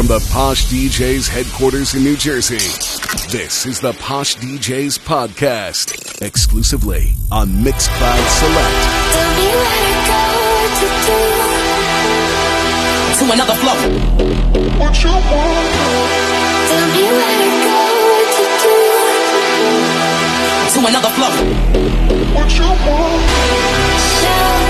From the Posh DJs headquarters in New Jersey, this is the Posh DJs podcast, exclusively on Mixcloud Select. To, to another flow. What you want? To, to another flow. What you want?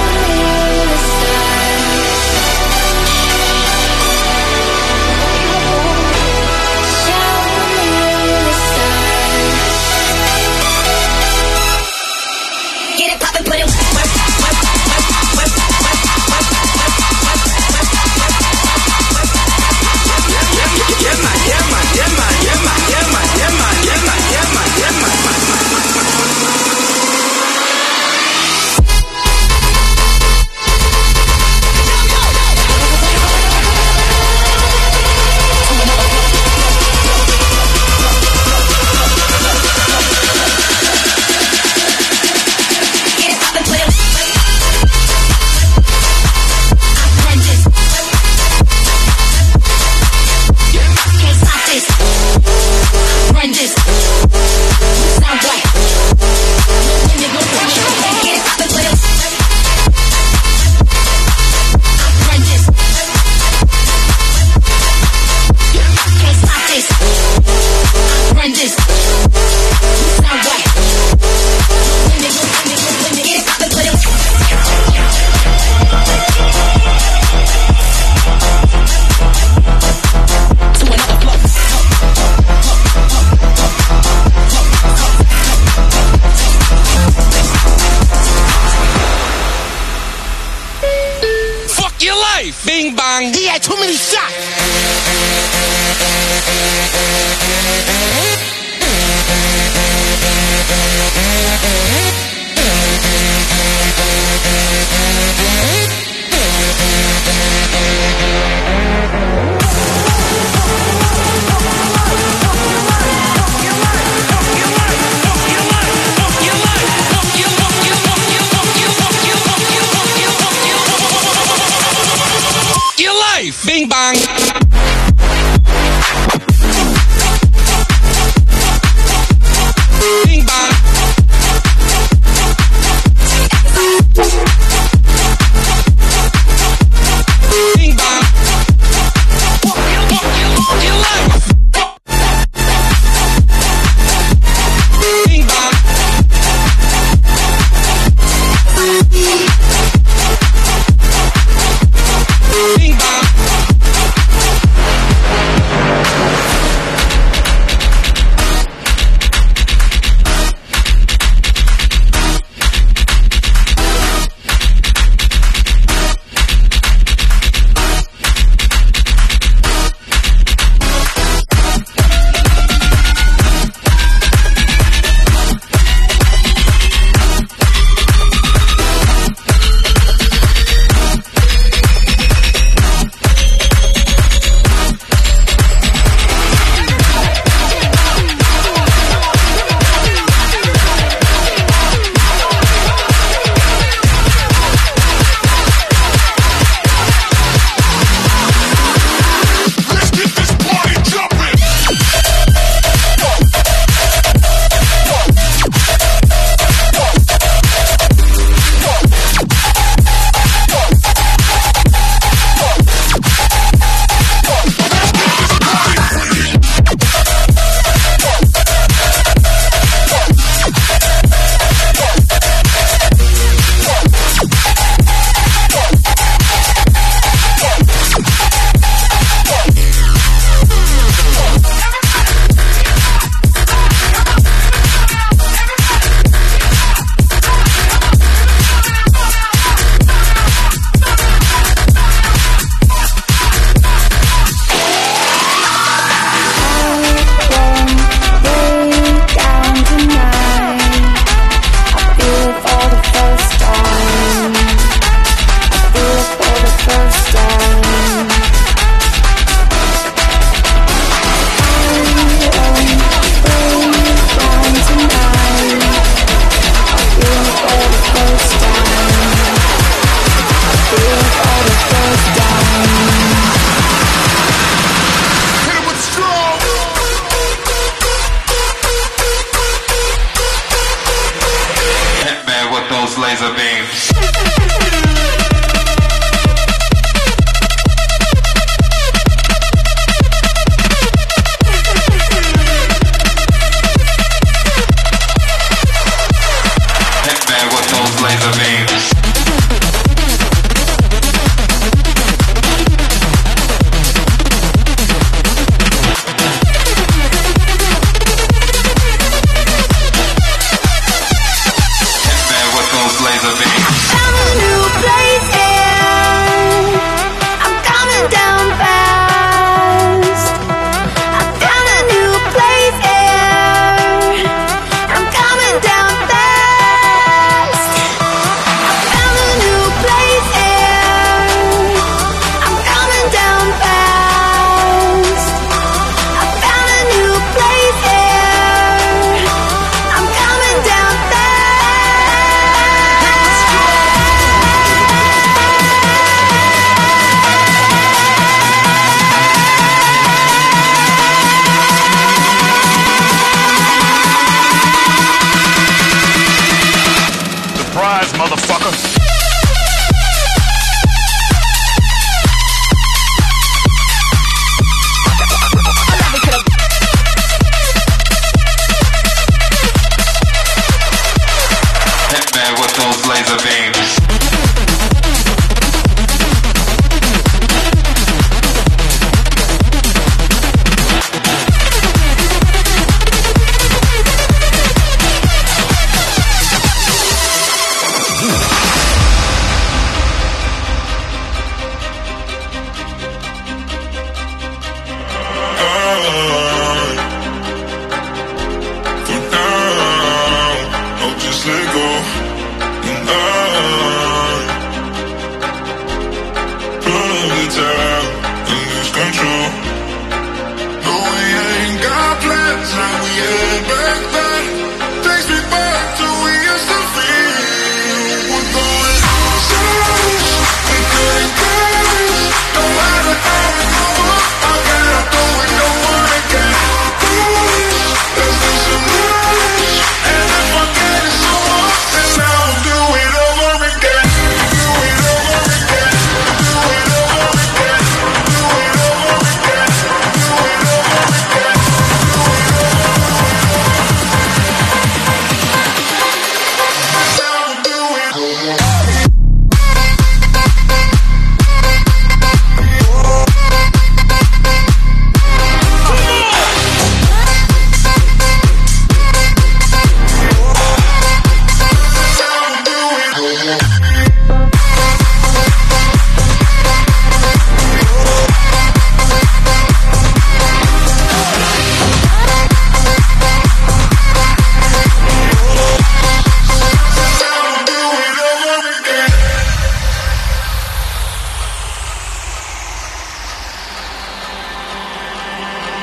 with those laser beams.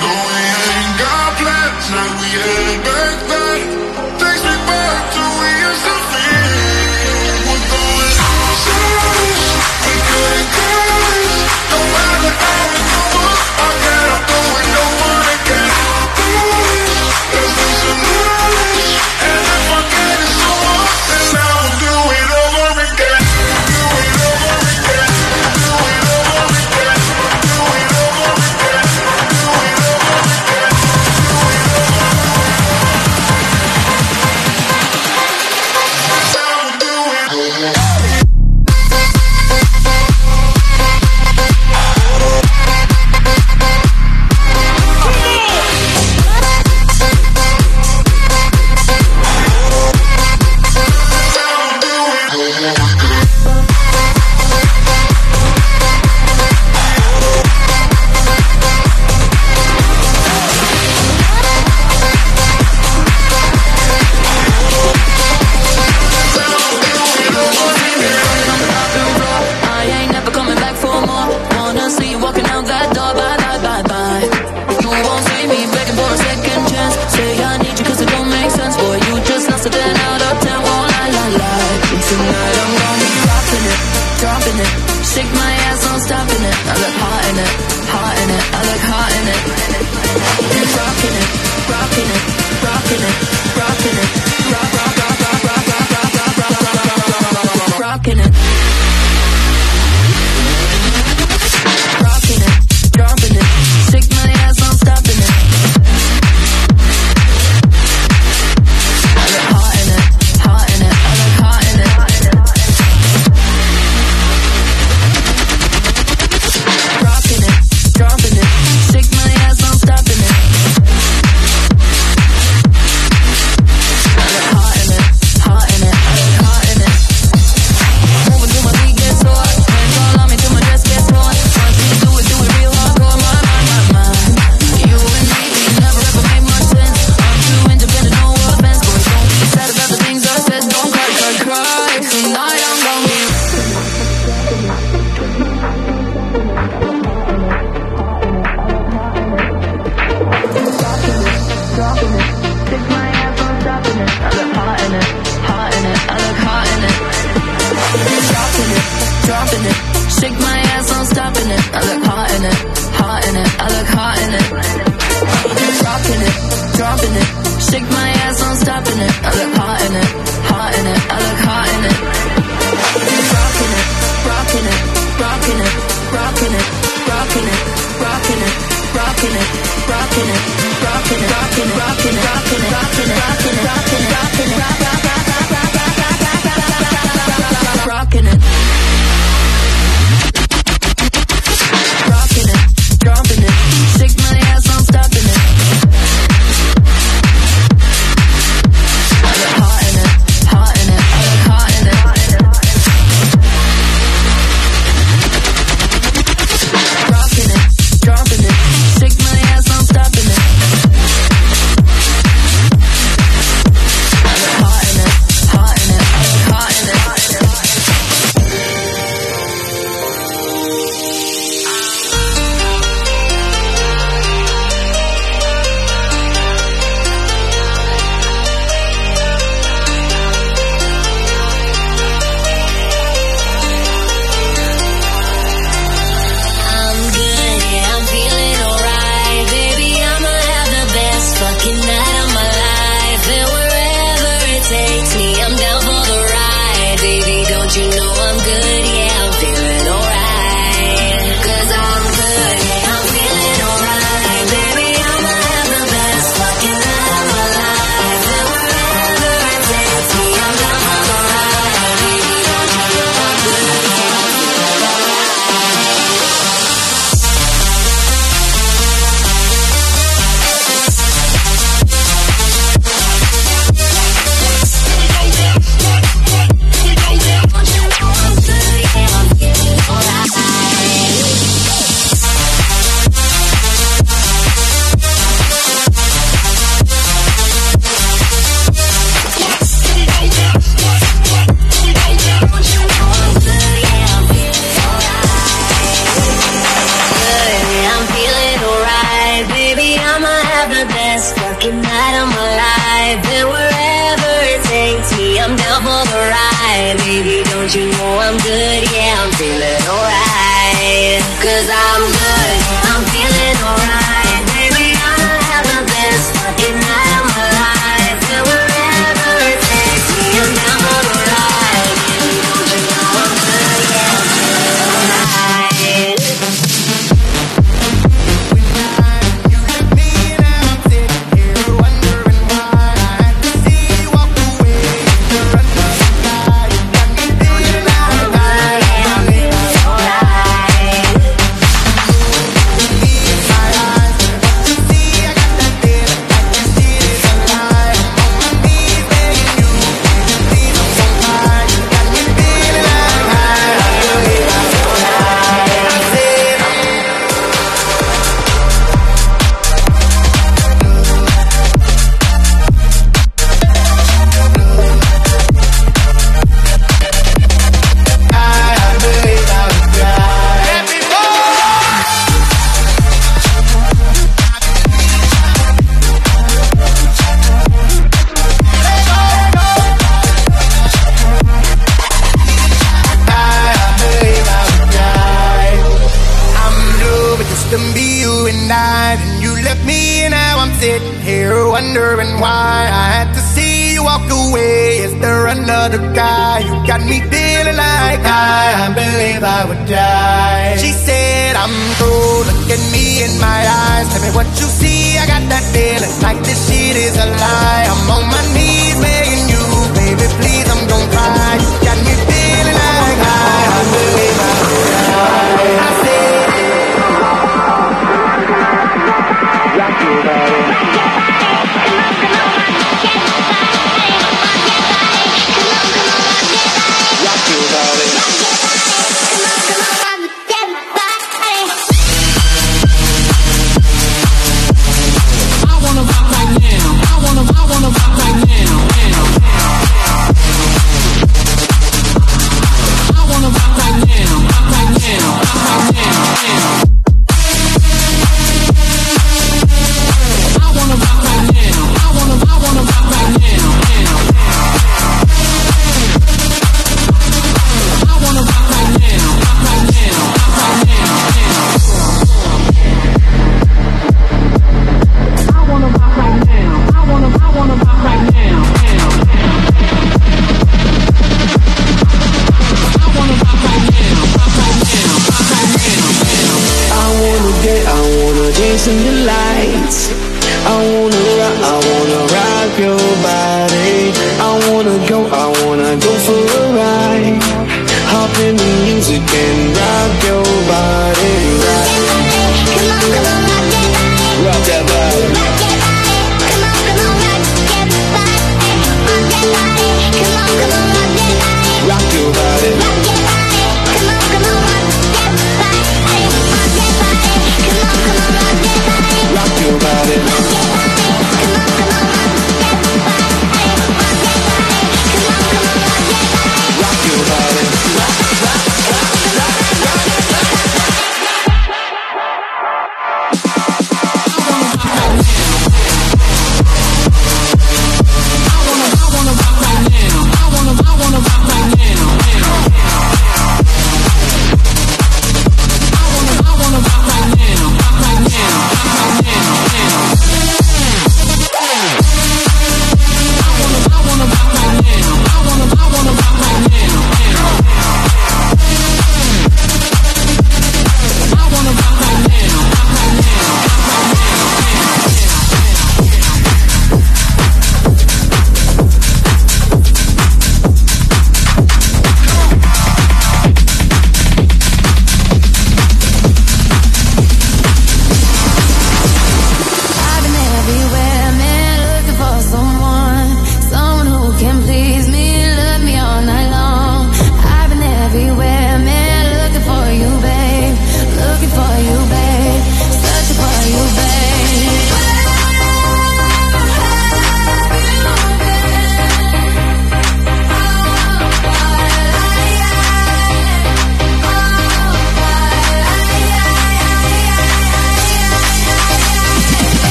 No, we ain't got plans, no, we ain't back then Don't you know I'm good? Yeah, I'm feeling alright. Cause I'm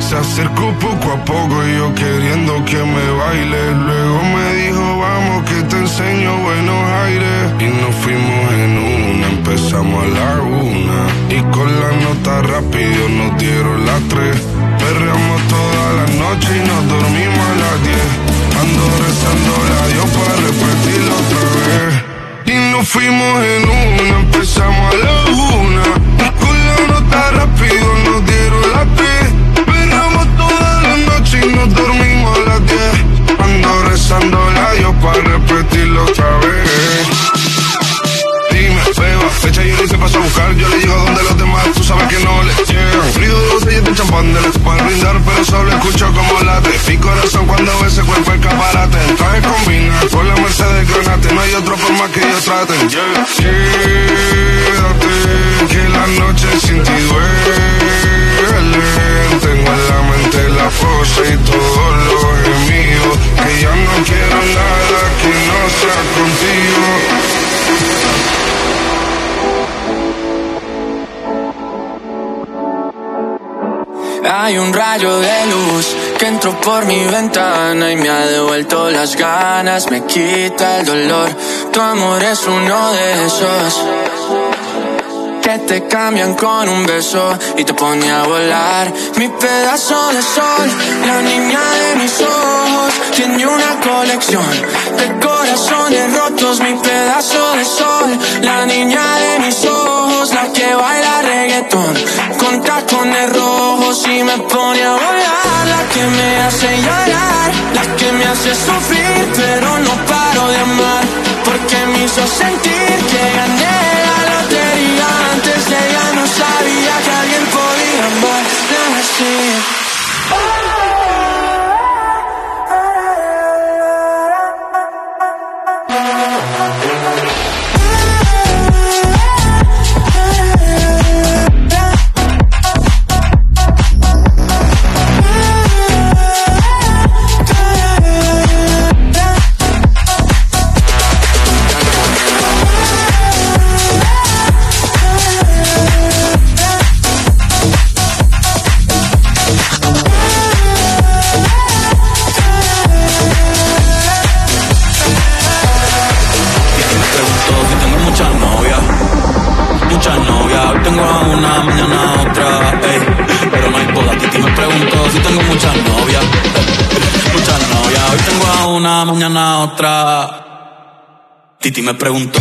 Se acercó poco a poco y yo queriendo que me baile. Luego me dijo, vamos que te enseño buenos aires. Y nos fuimos en una, empezamos a la una. Y con la nota rápido nos dieron las tres. Perreamos toda la noche y nos dormimos a las diez. Ando rezando la Dios para repetirlo otra vez. Y nos fuimos en una, empezamos a la una. Con la nota rápido nos nos dormimos a las diez. Ando rezando la Dios para repetirlo otra vez. Dime, beba, fecha y se pasó a buscar. Yo le digo donde los demás, tú sabes que no le llegan. Frío de botellas de champán de para brindar, pero solo escucho como late. Mi corazón cuando ve ese cuerpo escaparate. El traje combina con la Mercedes Granate. No hay otra forma que ellos traten. Yeah. Quédate, que la noche sin ti duele. Tengo en fosa y todos los gemidos. Que ya no quiero nada que no sea contigo. Hay un rayo de luz que entró por mi ventana y me ha devuelto las ganas, me quita el dolor. Tu amor es uno de esos que te cambian con un beso y te pone a volar. Mi pedazo de sol, la niña de mis ojos, tiene una colección de corazones rotos. Mi pedazo de sol, la niña de mis ojos, la que baila reggaetón con tacones rojos y me pone a volar. La que me hace llorar, la que me hace sufrir, pero no paro de amar porque me hizo sentir que gané la lotería. Antes ella no sabía que alguien podía amar así. Mañana otra. Titi me preguntó.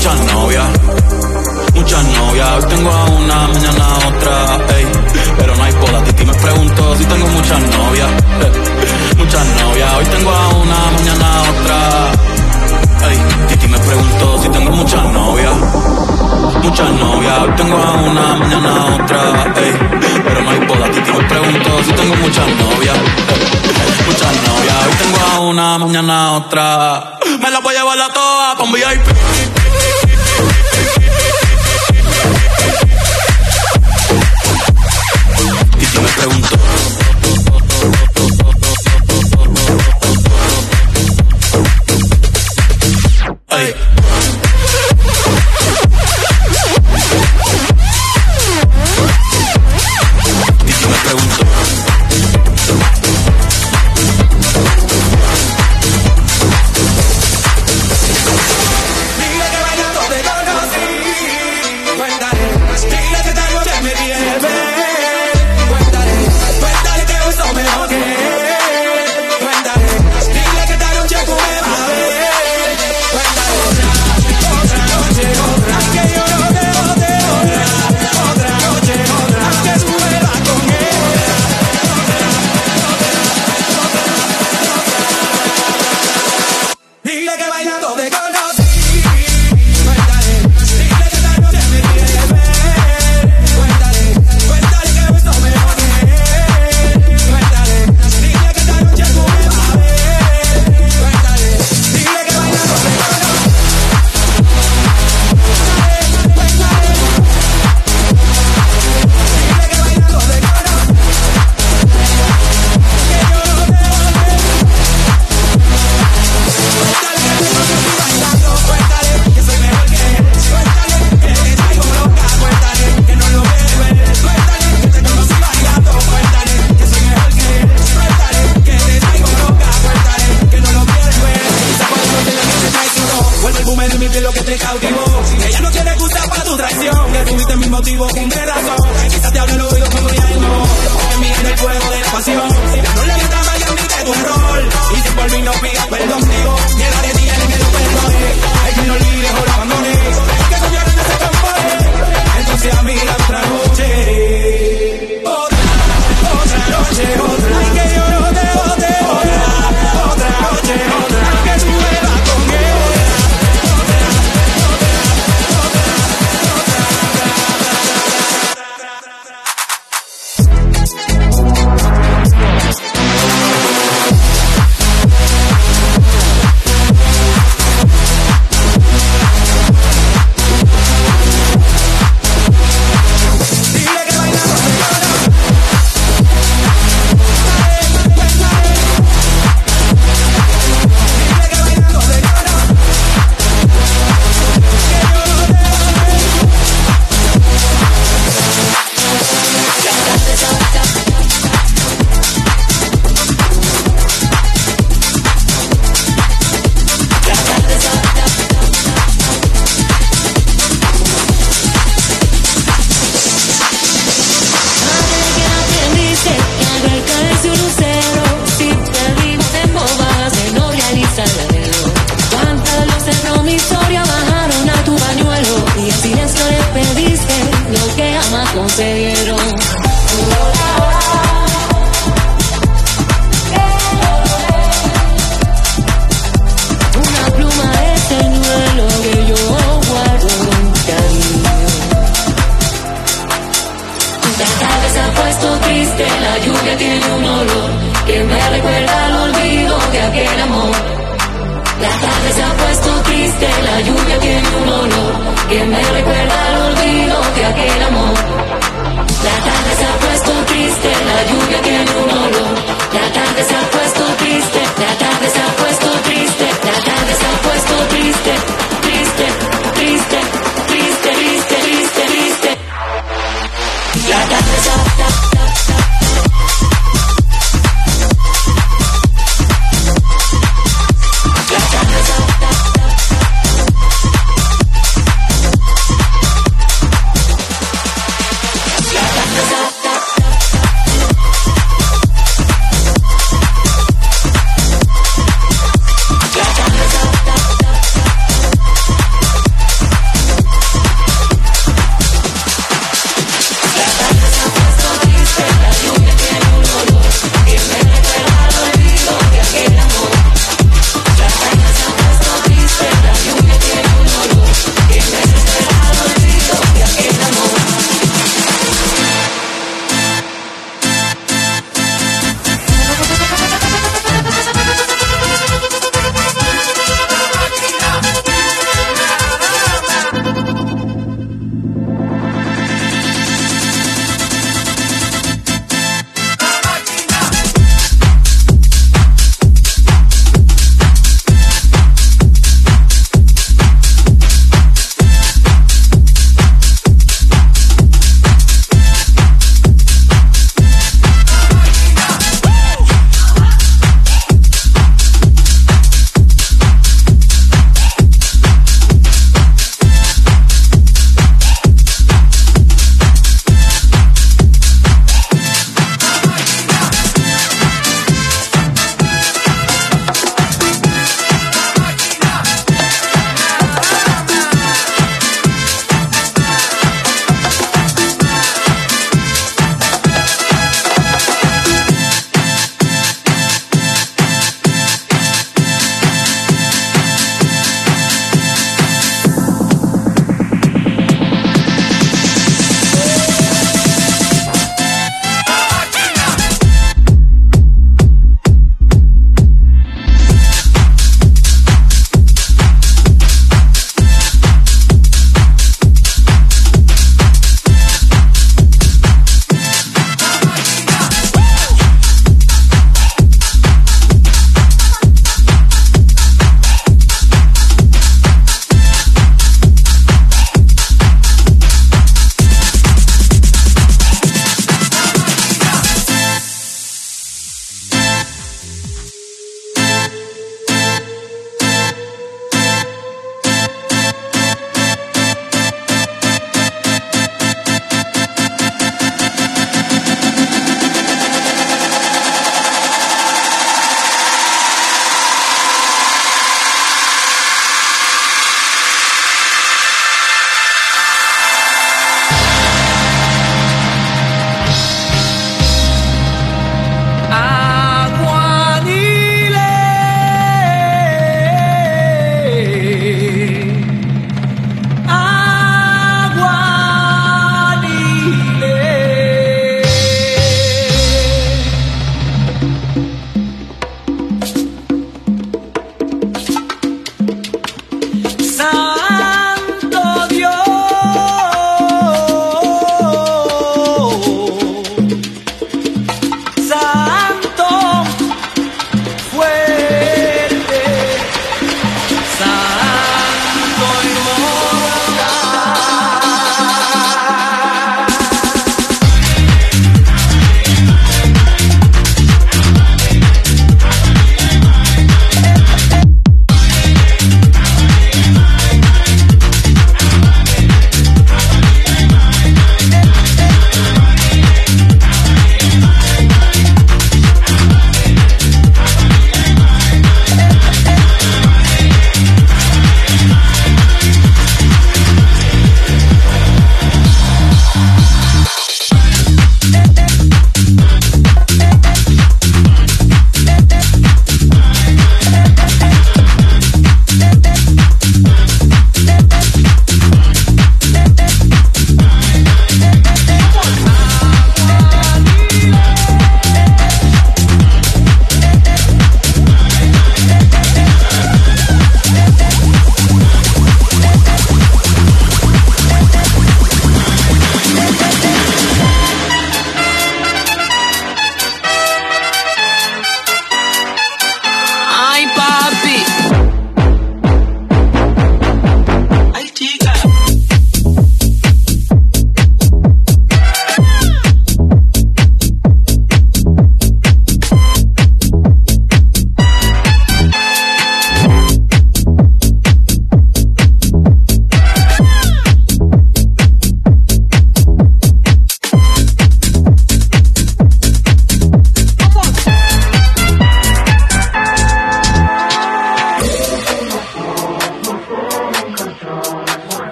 Muchas novias. Muchas novias, hoy tengo a una, mañana otra, ey. Pero no hay boda, Titi me preguntó si tengo muchas novias. Muchas novias, hoy tengo a una, mañana otra. Ey, Titi me preguntó si tengo muchas novias. Muchas novias, hoy tengo a una, mañana otra, ey. Pero no hay boda, Titi me preguntó si tengo muchas novias. Muchas novias, hoy tengo a una, mañana otra. Me la voy a llevar a todas con VIP. Titi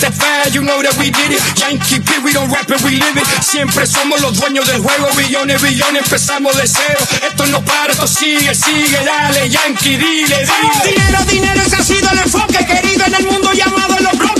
step you know that we did it. Yankee P, we don't rap it, we live it. Siempre somos los dueños del juego, billones, billones, empezamos de cero. Esto no para, esto sigue, sigue, dale, Yankee, dile, dile. Dinero, dinero, ese ha sido el enfoque querido en el mundo llamado los bloques.